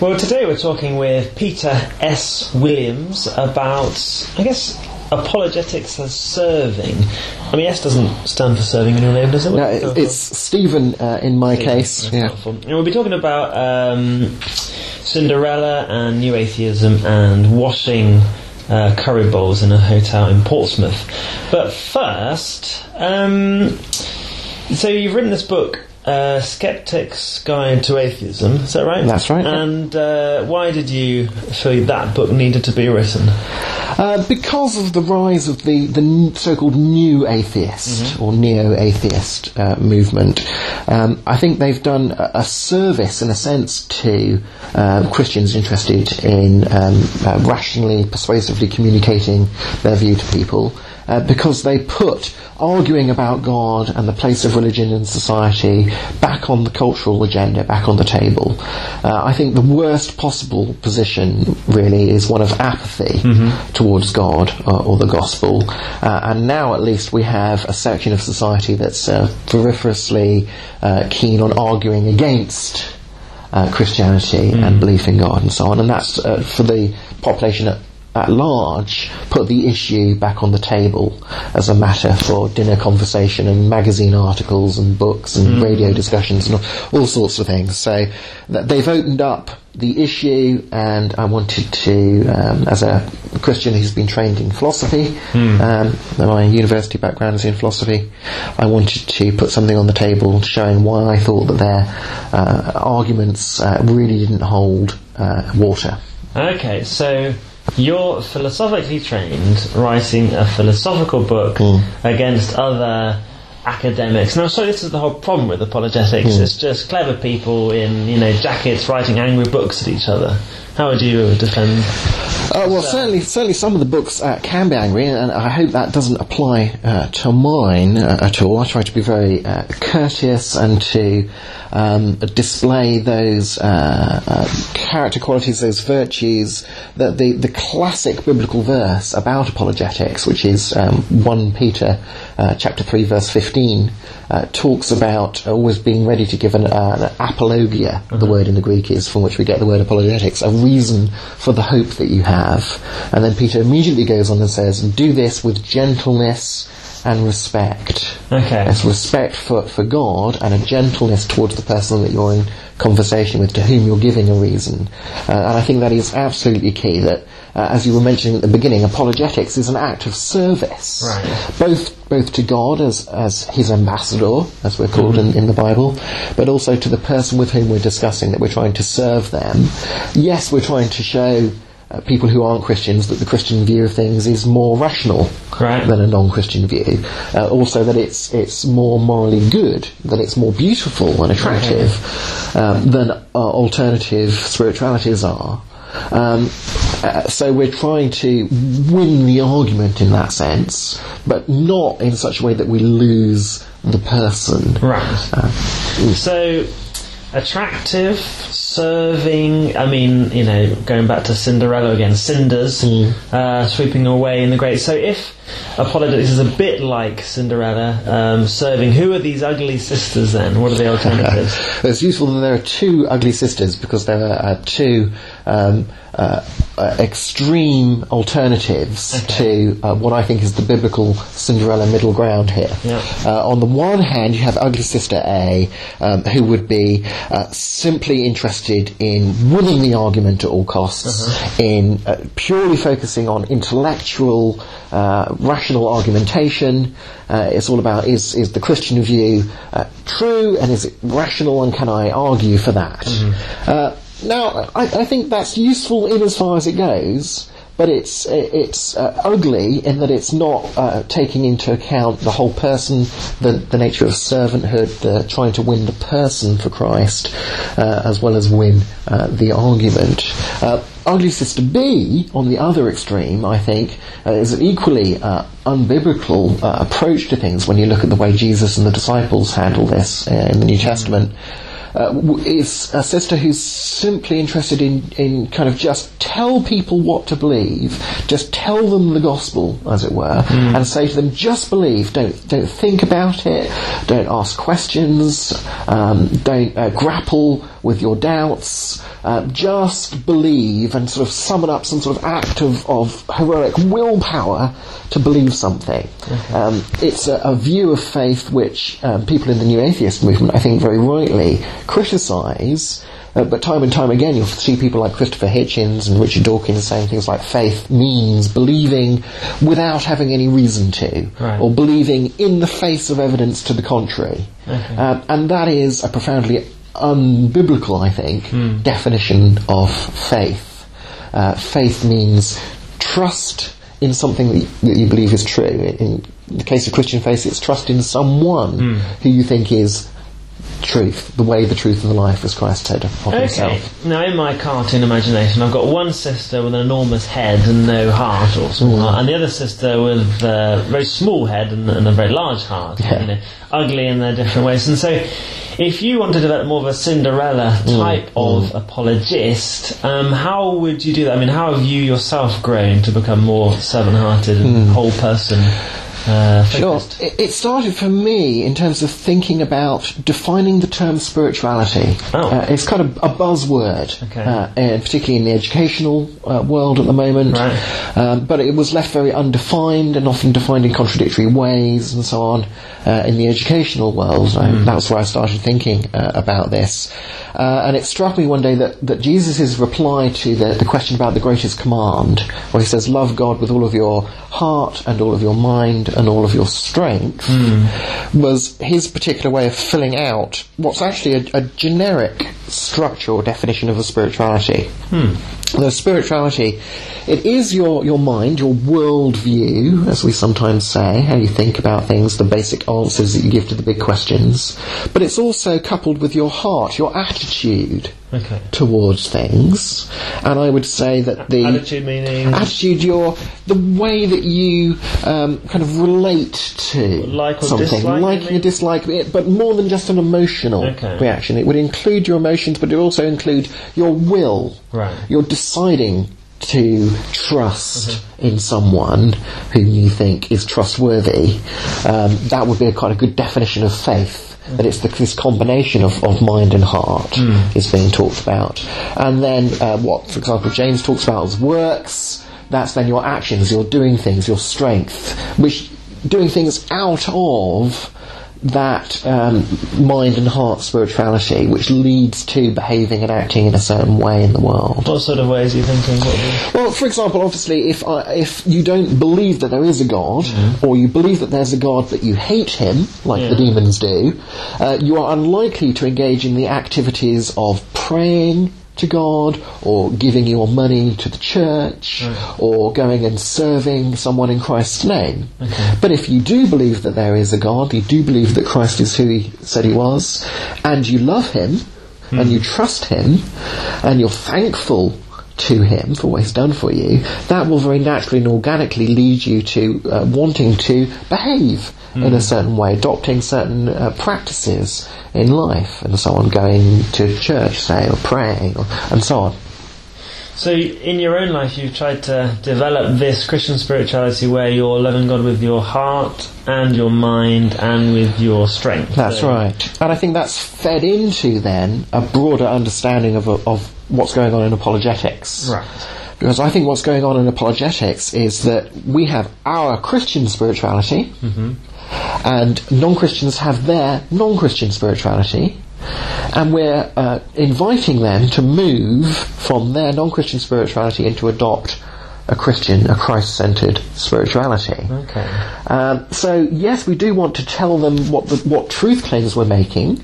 Well, today we're talking with Peter S. Williams about, I guess, apologetics as serving. I mean, S doesn't stand for serving in your name, does it? No, it- it's Stephen uh, in my case. Yeah. helpful. And we'll be talking about um, Cinderella and New Atheism and washing uh, curry bowls in a hotel in Portsmouth. But first, um, so you've written this book, uh, Skeptic's Guide to Atheism, is that right? That's right. And uh, why did you feel that book needed to be written? Uh, because of the rise of the, the so-called new atheist or neo-atheist uh, movement, um, I think they've done a, a service, in a sense, to uh, Christians interested in um, uh, rationally, persuasively communicating their view to people. Uh, because they put arguing about God and the place of religion in society back on the cultural agenda, back on the table. Uh, I think the worst possible position really is one of apathy towards God uh, or the gospel. Uh, and now at least we have a section of society that's uh, vociferously uh, keen on arguing against uh, Christianity and belief in God and so on. And that's uh, for the population at, at large, put the issue back on the table as a matter for dinner conversation and magazine articles and books and radio discussions and all, all sorts of things. So they've opened up the issue, and I wanted to, um, as a Christian who's been trained in philosophy, um, my university background is in philosophy, I wanted to put something on the table showing why I thought that their uh, arguments uh, really didn't hold uh, water. Okay, so you're philosophically trained, writing a philosophical book hmm. against other academics. Now, sorry, this is the whole problem with apologetics. Hmm. It's just clever people in you know jackets writing angry books at each other. How would you defend? Uh, well, certainly, certainly some of the books uh, can be angry, and I hope that doesn't apply uh, to mine uh, at all. I try to be very uh, courteous and to um, display those uh, character qualities, those virtues, that the the classic biblical verse about apologetics, which is um, one Peter uh, chapter three verse fifteen. Uh, talks about always being ready to give an, uh, an apologia, the word in the Greek is from which we get the word apologetics, a reason for the hope that you have. And then Peter immediately goes on and says, do this with gentleness and respect. Okay. It's respect for, for God and a gentleness towards the person that you're in conversation with, to whom you're giving a reason. Uh, and I think that is absolutely key that, uh, as you were mentioning at the beginning, apologetics is an act of service. Right. Both both to God as, as his ambassador, as we're called in, in the Bible, but also to the person with whom we're discussing that we're trying to serve them. Yes, we're trying to show uh, people who aren't Christians that the Christian view of things is more rational Right. than a non-Christian view. Uh, also, that it's it's more morally good, that it's more beautiful and attractive um, than uh, alternative spiritualities are. Um, uh, so we're trying to win the argument in that sense, but not in such a way that we lose the person. Right. Uh, So, attractive, serving. I mean, you know, going back to Cinderella again, cinders uh, sweeping away in the grate. So, if apologetics is a bit like Cinderella, um, serving, who are these ugly sisters then? What are the alternatives? It's useful that there are two ugly sisters because there are uh, two um, uh, uh, extreme alternatives to uh, what I think is the biblical Cinderella middle ground here. Yeah. Uh, on the one hand, you have ugly sister A, um, who would be uh, simply interested in winning the argument at all costs, in uh, purely focusing on intellectual, uh, rational argumentation. Uh, it's all about is is the Christian view uh, true and is it rational and can I argue for that? Uh, now, I, I think that's useful in as far as it goes, but it's it's uh, ugly in that it's not uh, taking into account the whole person, the the nature of servanthood, the trying to win the person for Christ, uh, as well as win uh, the argument. Uh, Ugly Sister B, on the other extreme, I think, uh, is an equally uh, unbiblical uh, approach to things when you look at the way Jesus and the disciples handle this uh, in the New Testament. Uh, is a sister who's simply interested in, in kind of just tell people what to believe, just tell them the gospel, as it were, and say to them, just believe, don't don't think about it, don't ask questions, um, don't uh, grapple with your doubts. Uh, just believe and sort of summon up some sort of act of, of heroic willpower to believe something. Um, it's a, a view of faith which um, people in the New Atheist movement, I think, very rightly criticise. Uh, but time and time again, you'll see people like Christopher Hitchens and Richard Dawkins saying things like faith means believing without having any reason to, Right. or believing in the face of evidence to the contrary. Okay. Um, and that is a profoundly unbiblical, I think, hmm. definition of faith. Uh, faith means trust in something that you, that you believe is true. In, in the case of Christian faith, it's trust in someone hmm. who you think is truth, the way, the truth, and the life, as Christ said of Okay. himself. Now, in my cartoon imagination, I've got one sister with an enormous head and no heart or small heart, and the other sister with a very small head and, and a very large heart. Yeah. You know, ugly in their different ways. And so, if you want to develop more of a Cinderella mm. type mm. of apologist, um, how would you do that? I mean, how have you yourself grown to become more servant-hearted and mm. whole person? Uh, Sure. It, it started for me in terms of thinking about defining the term spirituality. Oh. Uh, it's kind of a buzzword, Okay. uh, and particularly in the educational uh, world at the moment. Right. Um, but it was left very undefined and often defined in contradictory ways and so on uh, in the educational world. I, Hmm. that's where I started thinking uh, about this. Uh, and it struck me one day that, that Jesus' reply to the, the question about the greatest command, where he says, Love God with all of your heart and all of your mind and all of your strength, was his particular way of filling out what's actually a, a generic structure or definition of a spirituality. The spirituality, it is your, your mind, your world view, as we sometimes say, how you think about things, the basic answers that you give to the big questions. But it's also coupled with your heart, your attitude Okay. towards things. And I would say that the Attitude meaning attitude, your the way that you um, kind of relate to Like or something, dislike, liking and dislike, it, but more than just an emotional Okay. reaction. It would include your emotions, but it would also include your will. Right. You're deciding to trust Mm-hmm. in someone whom you think is trustworthy. Um, that would be a kind of good definition of faith. That it's the, this combination of, of mind and heart Mm. is being talked about. And then uh, what, for example, James talks about as works, that's then your actions, your doing things, your strength, which doing things out of that um, mind and heart spirituality, which leads to behaving and acting in a certain way in the world. What sort of ways are you thinking? Well, for example, obviously, if I, if you don't believe that there is a God, or you believe that there's a God but you hate him, like the demons do, uh, you are unlikely to engage in the activities of praying to God, or giving your money to the church, or going and serving someone in Christ's name. But if you do believe that there is a God, you do believe that Christ is who he said he was, and you love him, and you trust him, and you're thankful to him for what he's done for you, that will very naturally and organically lead you to uh, wanting to behave in a certain way, adopting certain uh, practices in life, and so on, going to church, say, or praying, or, and so on. So, in your own life, you've tried to develop this Christian spirituality where you're loving God with your heart and your mind and with your strength. That's So- right. And I think that's fed into then a broader understanding of, of what's going on in apologetics. Right. Because I think what's going on in apologetics is that we have our Christian spirituality, and non Christians have their non Christian spirituality, and we're uh, inviting them to move from their non Christian spirituality into adopt a Christian, a Christ centered spirituality. Okay. Um, so yes, we do want to tell them what the, what truth claims we're making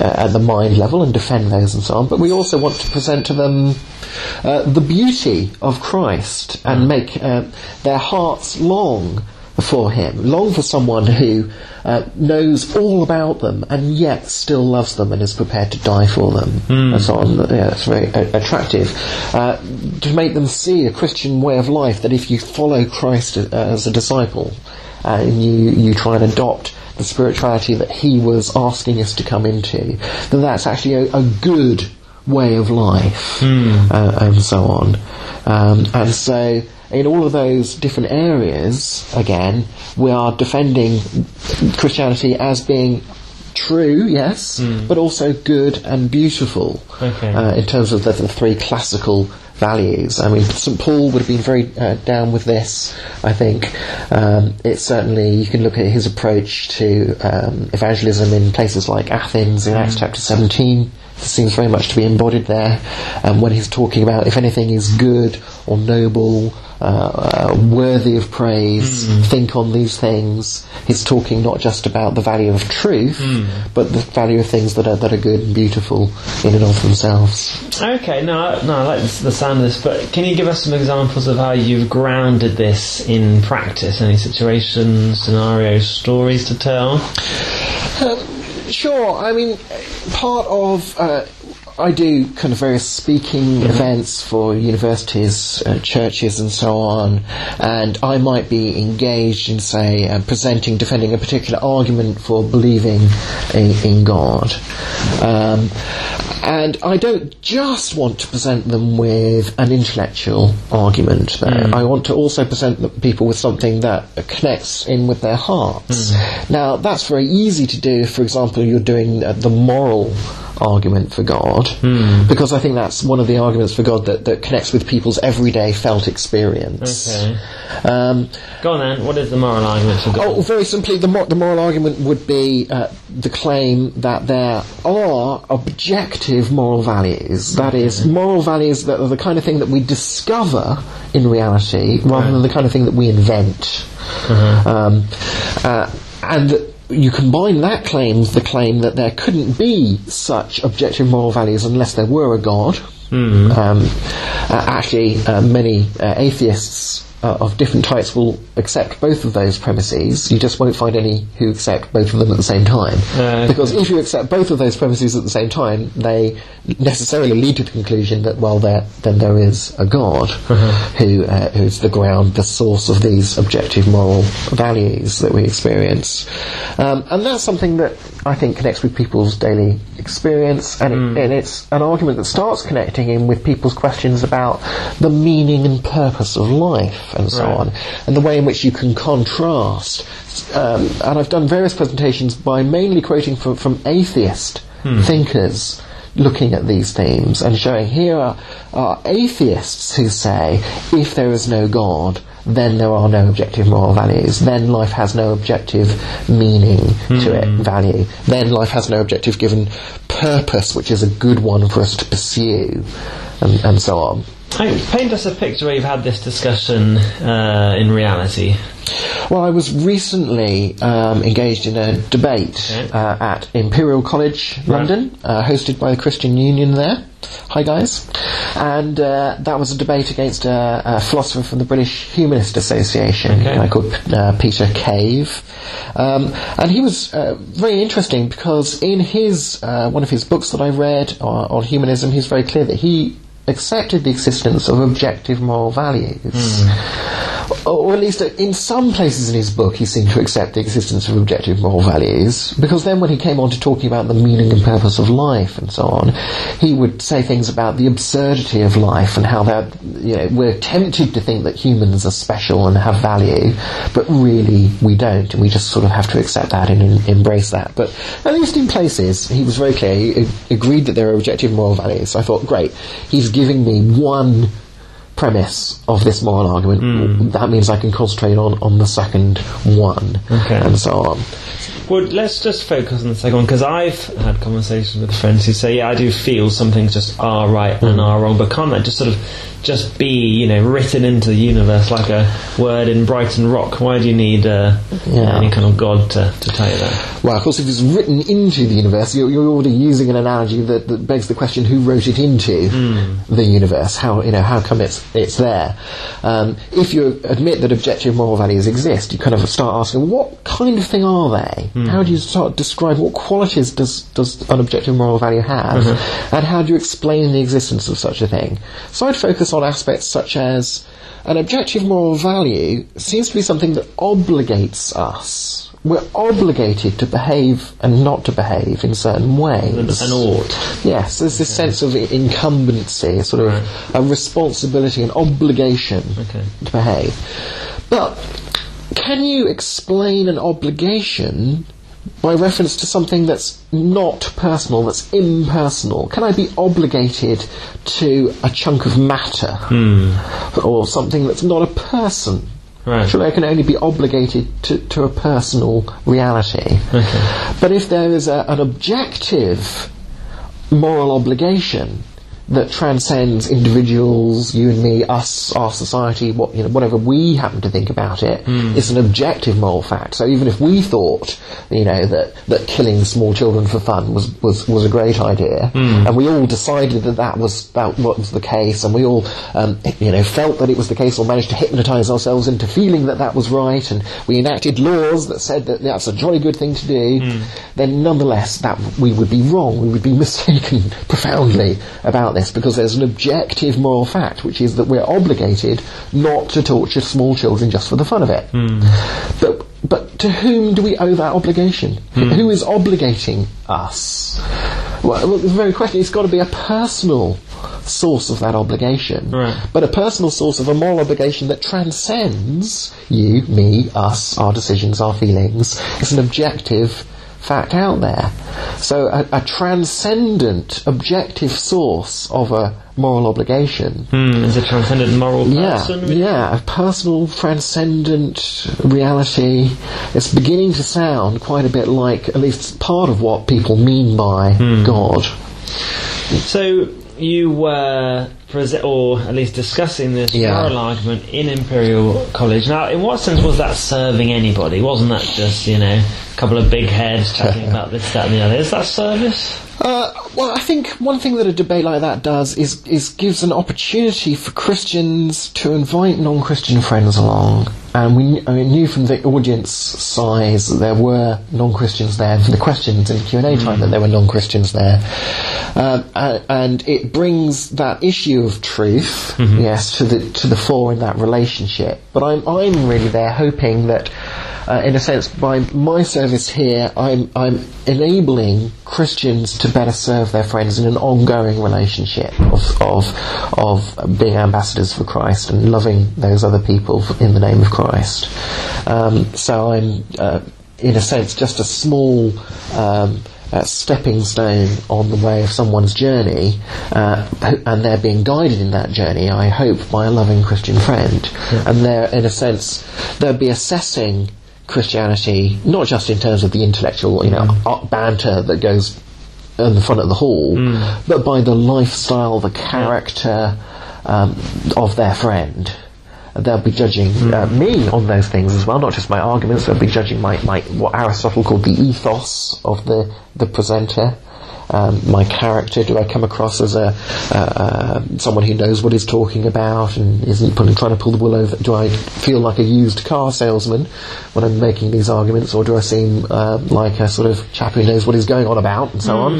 uh, at the mind level and defend those and so on. But we also want to present to them uh, the beauty of Christ and make uh, their hearts long for Him, long for someone who uh, knows all about them and yet still loves them and is prepared to die for them, and so on. Yeah, it's very uh, attractive uh, to make them see a Christian way of life. That if you follow Christ uh, as a disciple and you you try and adopt the spirituality that He was asking us to come into, then that's actually a, a good way of life, uh, and so on. Um, and so, in all of those different areas, again, we are defending Christianity as being true, yes, but also good and beautiful Okay. uh, in terms of the, the three classical values. I mean, St. Paul would have been very uh, down with this, I think. Um, it's certainly, you can look at his approach to um, evangelism in places like Athens in Acts chapter 17. This seems very much to be embodied there. Um, when he's talking about if anything is good or noble, uh, uh, worthy of praise, think on these things. He's talking not just about the value of truth, but the value of things that are that are good and beautiful in and of themselves. Okay, no, I- no, I like the sound of this, but can you give us some examples of how you've grounded this in practice? Any situations, scenarios, stories to tell? Sure. I mean, part of uh, I do kind of various speaking events for universities, uh, churches, and so on, and I might be engaged in, say, uh, presenting, defending a particular argument for believing in, in God. Um, and I don't just want to present them with an intellectual argument. Though. I want to also present the people with something that connects in with their hearts. Now, that's very easy to do. For example, you're doing uh, the moral argument for God, because I think that's one of the arguments for God that, that connects with people's everyday felt experience. Okay. Um, Go on then, what is the moral argument for God? Oh, very simply, the, mor- the moral argument would be uh, the claim that there are objective moral values. That is, moral values that are the kind of thing that we discover in reality rather than the kind of thing that we invent. Um, uh, and you combine that claim with the claim that there couldn't be such objective moral values unless there were a God. Um, uh, actually, uh, many uh, atheists uh, of different types will accept both of those premises. You just won't find any who accept both of them at the same time. Uh, because if you accept both of those premises at the same time, they necessarily lead to the conclusion that, well, there, then there is a God who uh, who's the ground, the source of these objective moral values that we experience. Um, and that's something that I think connects with people's daily experience, and, it, and it's an argument that starts connecting in with people's questions about the meaning and purpose of life and so Right. on, and the way in which you can contrast. Um, and I've done various presentations by mainly quoting from, from atheist thinkers looking at these themes and showing here are, are atheists who say if there is no God, then there are no objective moral values. Then life has no objective meaning to it, hmm. value. Then life has no objective given purpose, which is a good one for us to pursue, and, and so on. Paint us a picture where you've had this discussion uh, in reality. Well, I was recently um, engaged in a debate Okay. uh, at Imperial College, London, uh, hosted by the Christian Union there. Hi, guys. And uh, that was a debate against a, a philosopher from the British Humanist Association, Okay. a guy called uh, Peter Cave. Um, and he was uh, very interesting because in his uh, one of his books that I read on, on humanism, he's very clear that he accepted the existence of objective moral values. Hmm. Or at least uh, in some places in his book, he seemed to accept the existence of objective moral values, because then when he came on to talking about the meaning and purpose of life and so on, he would say things about the absurdity of life and how that, you know, we're tempted to think that humans are special and have value, but really we don't, and we just sort of have to accept that and embrace that. But at least in places, he was very clear, he agreed that there are objective moral values. So I thought, great, he's giving me one premise of this moral argument, hmm. that means I can concentrate on, on the second one, Okay. and so on. Well, let's just focus on the second one because I've had conversations with friends who say, "Yeah, I do feel some things just are right and hmm. are wrong, but can't that just sort of just be, you know, written into the universe like a word in Brighton Rock? Why do you need uh, Yeah. any kind of God to, to tell you that?" Well, of course, if it's written into the universe, you're, you're already using an analogy that, that begs the question: Who wrote it into hmm. the universe? How you know? How come it's it's there? Um, if you admit that objective moral values exist, you kind of start asking, what kind of thing are they? How do you start describe what qualities does does an objective moral value have, and how do you explain the existence of such a thing? So I'd focus on aspects such as an objective moral value seems to be something that obligates us we're obligated to behave and not to behave in certain ways. An ought. Yes, there's this sense of incumbency, a sort of Right. a responsibility, an obligation Okay. to behave. But can you explain an obligation by reference to something that's not personal, that's impersonal? Can I be obligated to a chunk of matter hmm. or something that's not a person? Right. Surely I can only be obligated to, to a personal reality. But if there is a, an objective moral obligation that transcends individuals, you and me, us, our society, what you know, whatever we happen to think about it, hmm. it's an objective moral fact. So even if we thought, you know, that, that killing small children for fun was, was, was a great idea, hmm. and we all decided that that was that was the case, and we all, um, you know, felt that it was the case, or managed to hypnotise ourselves into feeling that that was right, and we enacted laws that said that that's a jolly good thing to do, hmm. then nonetheless that we would be wrong, we would be mistaken profoundly about this because there's an objective moral fact, which is that we're obligated not to torture small children just for the fun of it. Hmm. But but to whom do we owe that obligation? Hmm. Who is obligating us? Well, well, the very question, it's got to be a personal source of that obligation, Right. but a personal source of a moral obligation that transcends you, me, us, our decisions, our feelings. It's an objective fact out there. So a, a transcendent, objective source of a moral obligation Hmm, is a transcendent moral yeah, person? yeah, a personal, transcendent reality. It's beginning to sound quite a bit like at least part of what people mean by Hmm. God. So you were prese- or at least discussing this Yeah. moral argument in Imperial College. Now, in what sense was that serving anybody? Wasn't that just you know a couple of big heads chatting about this, that, and the other? Is that service? Uh, well, I think one thing that a debate like that does is is gives an opportunity for Christians to invite non-Christian friends along. And we I mean, knew from the audience size that there were non-Christians there. From the questions in the Q and A time, that there were non-Christians there, um, and, and it brings that issue of truth, yes, to the to the fore in that relationship. But I'm I'm really there hoping that uh, in a sense, by my service here, I'm, I'm enabling Christians to better serve their friends in an ongoing relationship of, of, of being ambassadors for Christ and loving those other people in the name of Christ. Um, so I'm, uh, in a sense, just a small um, uh, stepping stone on the way of someone's journey, uh, and they're being guided in that journey, I hope, by a loving Christian friend. And they're, in a sense, they'll be assessing Christianity, not just in terms of the intellectual, you know, art banter that goes in the front of the hall, but by the lifestyle, the character um, of their friend. They'll be judging uh, me on those things as well, not just my arguments. They'll be judging my, my what Aristotle called the ethos of the the presenter. Um, my character, do I come across as a uh, someone who knows what he's talking about and isn't pulling, trying to pull the wool over? Do I feel like a used car salesman when I'm making these arguments, or do I seem uh, like a sort of chap who knows what he's going on about and so on?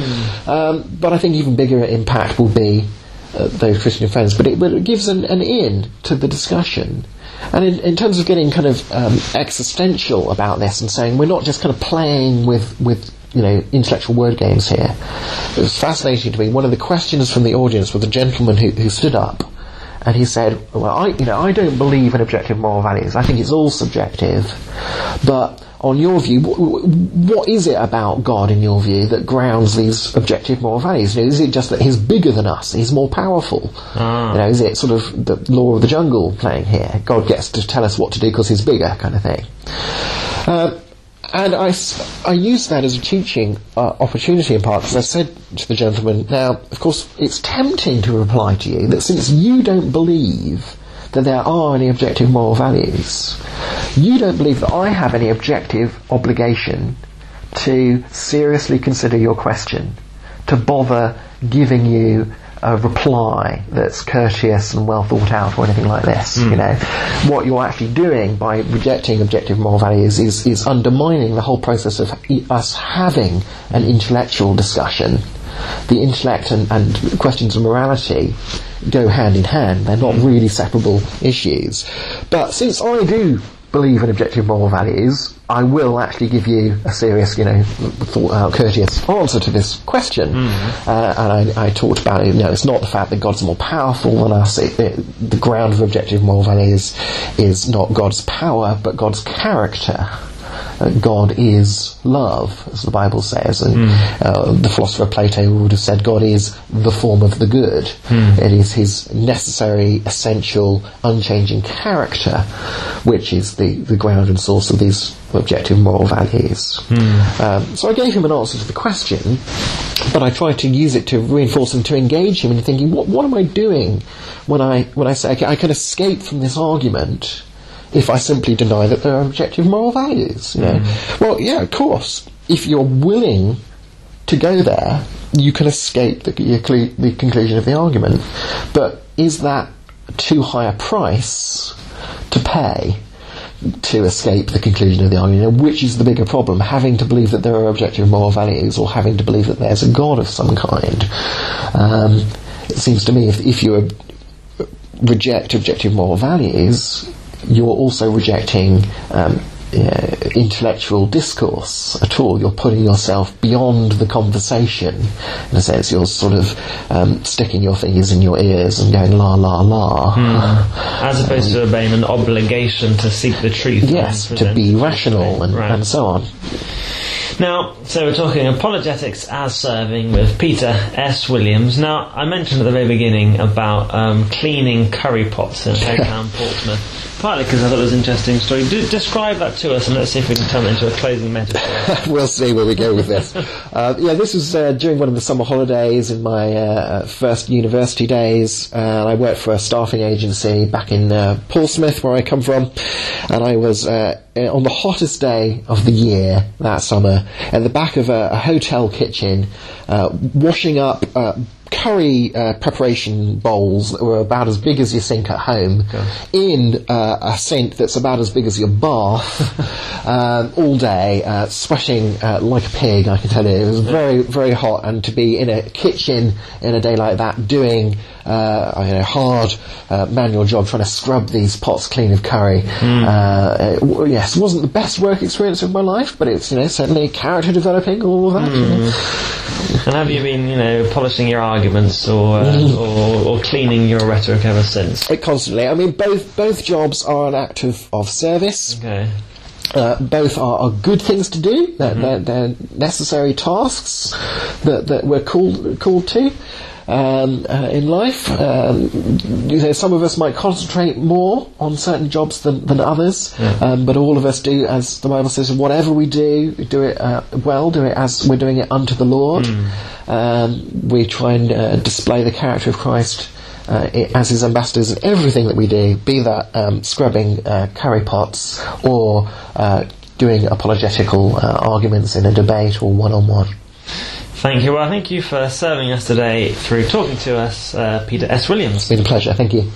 Um, but I think even bigger impact will be uh, those Christian friends, but it, but it gives an, an in to the discussion. And in, in terms of getting kind of um, existential about this and saying we're not just kind of playing with, with you know intellectual word games here, it was fascinating to me. One of the questions from the audience was a gentleman who, who stood up and he said, "Well, I you know I don't believe in objective moral values. I think it's all subjective, but." On your view, wh- wh- what is it about God, in your view, that grounds these objective moral values? You know, is it just that He's bigger than us? He's more powerful? Ah. You know, is it sort of the law of the jungle playing here? God gets to tell us what to do because He's bigger, kind of thing. Uh, and I, I used that as a teaching uh, opportunity in part because I said to the gentleman, now, of course, it's tempting to reply to you that since you don't believe that there are any objective moral values, you don't believe that I have any objective obligation to seriously consider your question, to bother giving you a reply that's courteous and well thought out or anything like this. You hmm. know, what you're actually doing by rejecting objective moral values is, is undermining the whole process of us having an intellectual discussion. The intellect and, and questions of morality go hand in hand. They're not hmm. really separable issues. But since I do believe in objective moral values, I will actually give you a serious, you know, thought out, courteous answer to this question. Uh, and I, I talked about it. You know, it's not the fact that God's more powerful than us. It, it, the ground of objective moral values is not God's power, but God's character. Uh, God is love, as the Bible says, and uh, the philosopher Plato would have said God is the form of the good. It is his necessary, essential, unchanging character, which is the, the ground and source of these objective moral values. Um, so I gave him an answer to the question, but I tried to use it to reinforce and to engage him in thinking, what, what am I doing when I when I say okay, I can escape from this argument if I simply deny that there are objective moral values? You know? Well, yeah, of course. If you're willing to go there, you can escape the, the conclusion of the argument. But is that too high a price to pay to escape the conclusion of the argument? Which is the bigger problem, having to believe that there are objective moral values or having to believe that there's a God of some kind? Um, it seems to me if, if you reject objective moral values, you're also rejecting um, uh, intellectual discourse at all. You're putting yourself beyond the conversation. In a sense, you're sort of um, sticking your fingers in your ears and going la la la. As opposed to obeying an obligation to seek the truth. Yes, to be rational and, Right. and so on. Now, so we're talking apologetics as serving with Peter S. Williams. Now, I mentioned at the very beginning about um, cleaning curry pots in Oakham, Portsmouth, partly because I thought it was an interesting story. Do, describe that to us and let's see if we can turn it into a closing metaphor. we'll see where we go with this. Uh, yeah, this was uh, during one of the summer holidays in my uh, first university days. And I worked for a staffing agency back in uh, Portsmouth, where I come from, and I was uh, on the hottest day of the year that summer at the back of a, a hotel kitchen, uh, washing up. Curry uh, preparation bowls that were about as big as your sink at home in uh, a sink that's about as big as your bath um, all day, uh, sweating uh, like a pig, I can tell you. It was very, very hot, and to be in a kitchen in a day like that doing uh, you know, hard uh, manual job trying to scrub these pots clean of curry. Uh, it yes, it wasn't the best work experience of my life, but it's you know certainly character developing, all that. you know. and have you been, you know, polishing your arguments or, uh, or, or cleaning your rhetoric ever since? It constantly. I mean, both both jobs are an act of, of service. Okay. Uh, both are, are good things to do. They're, they're, they're necessary tasks that, that we're called called to um, uh, in life. Um, you know, some of us might concentrate more on certain jobs than, than others, um, but all of us do, as the Bible says, whatever we do, do it uh, well, do it as we're doing it unto the Lord. Um, we try and uh, display the character of Christ uh, as his ambassadors in everything that we do, be that um, scrubbing uh, curry pots or uh, doing apologetical uh, arguments in a debate or one on one. Thank you. Well, thank you for serving us today through talking to us, uh, Peter S. Williams. It's been a pleasure. Thank you.